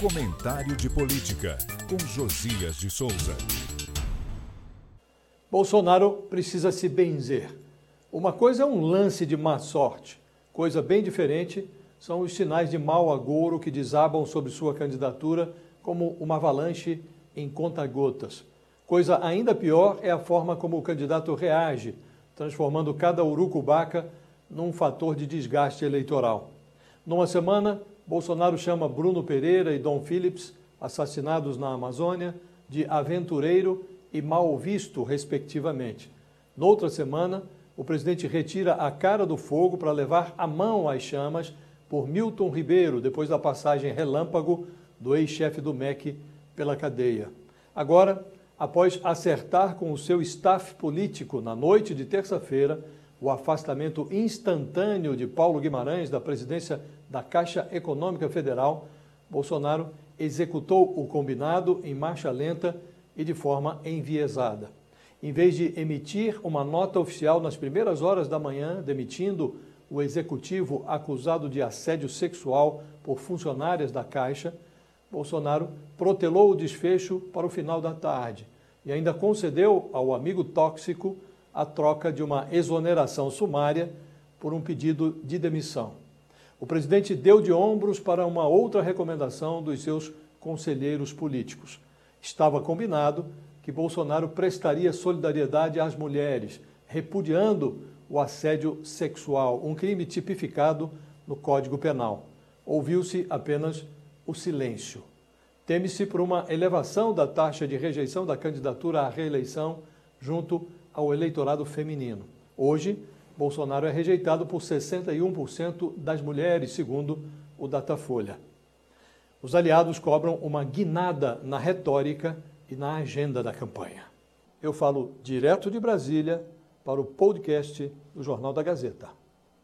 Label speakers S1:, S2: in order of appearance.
S1: Comentário de Política, com Josias de Souza.
S2: Bolsonaro precisa se benzer. Uma coisa é um lance de má sorte, coisa bem diferente são os sinais de mau agouro que desabam sobre sua candidatura como uma avalanche em conta-gotas. Coisa ainda pior é a forma como o candidato reage, transformando cada urucubaca num fator de desgaste eleitoral. Numa semana, Bolsonaro chama Bruno Pereira e Dom Phillips, assassinados na Amazônia, de aventureiro e mal visto, respectivamente. Noutra semana, o presidente retira a cara do fogo para levar a mão às chamas por Milton Ribeiro, depois da passagem relâmpago do ex-chefe do MEC pela cadeia. Agora, após acertar com o seu staff político na noite de terça-feira o afastamento instantâneo de Paulo Guimarães da presidência da Caixa Econômica Federal, Bolsonaro executou o combinado em marcha lenta e de forma enviesada. Em vez de emitir uma nota oficial nas primeiras horas da manhã, demitindo o executivo acusado de assédio sexual por funcionárias da Caixa, Bolsonaro protelou o desfecho para o final da tarde e ainda concedeu ao amigo tóxico a troca de uma exoneração sumária por um pedido de demissão. O presidente deu de ombros para uma outra recomendação dos seus conselheiros políticos. Estava combinado que Bolsonaro prestaria solidariedade às mulheres, repudiando o assédio sexual, um crime tipificado no Código Penal. Ouviu-se apenas o silêncio. Teme-se por uma elevação da taxa de rejeição da candidatura à reeleição junto ao eleitorado feminino. Hoje, Bolsonaro é rejeitado por 61% das mulheres, segundo o Datafolha. Os aliados cobram uma guinada na retórica e na agenda da campanha. Eu falo direto de Brasília para o podcast do Jornal da Gazeta.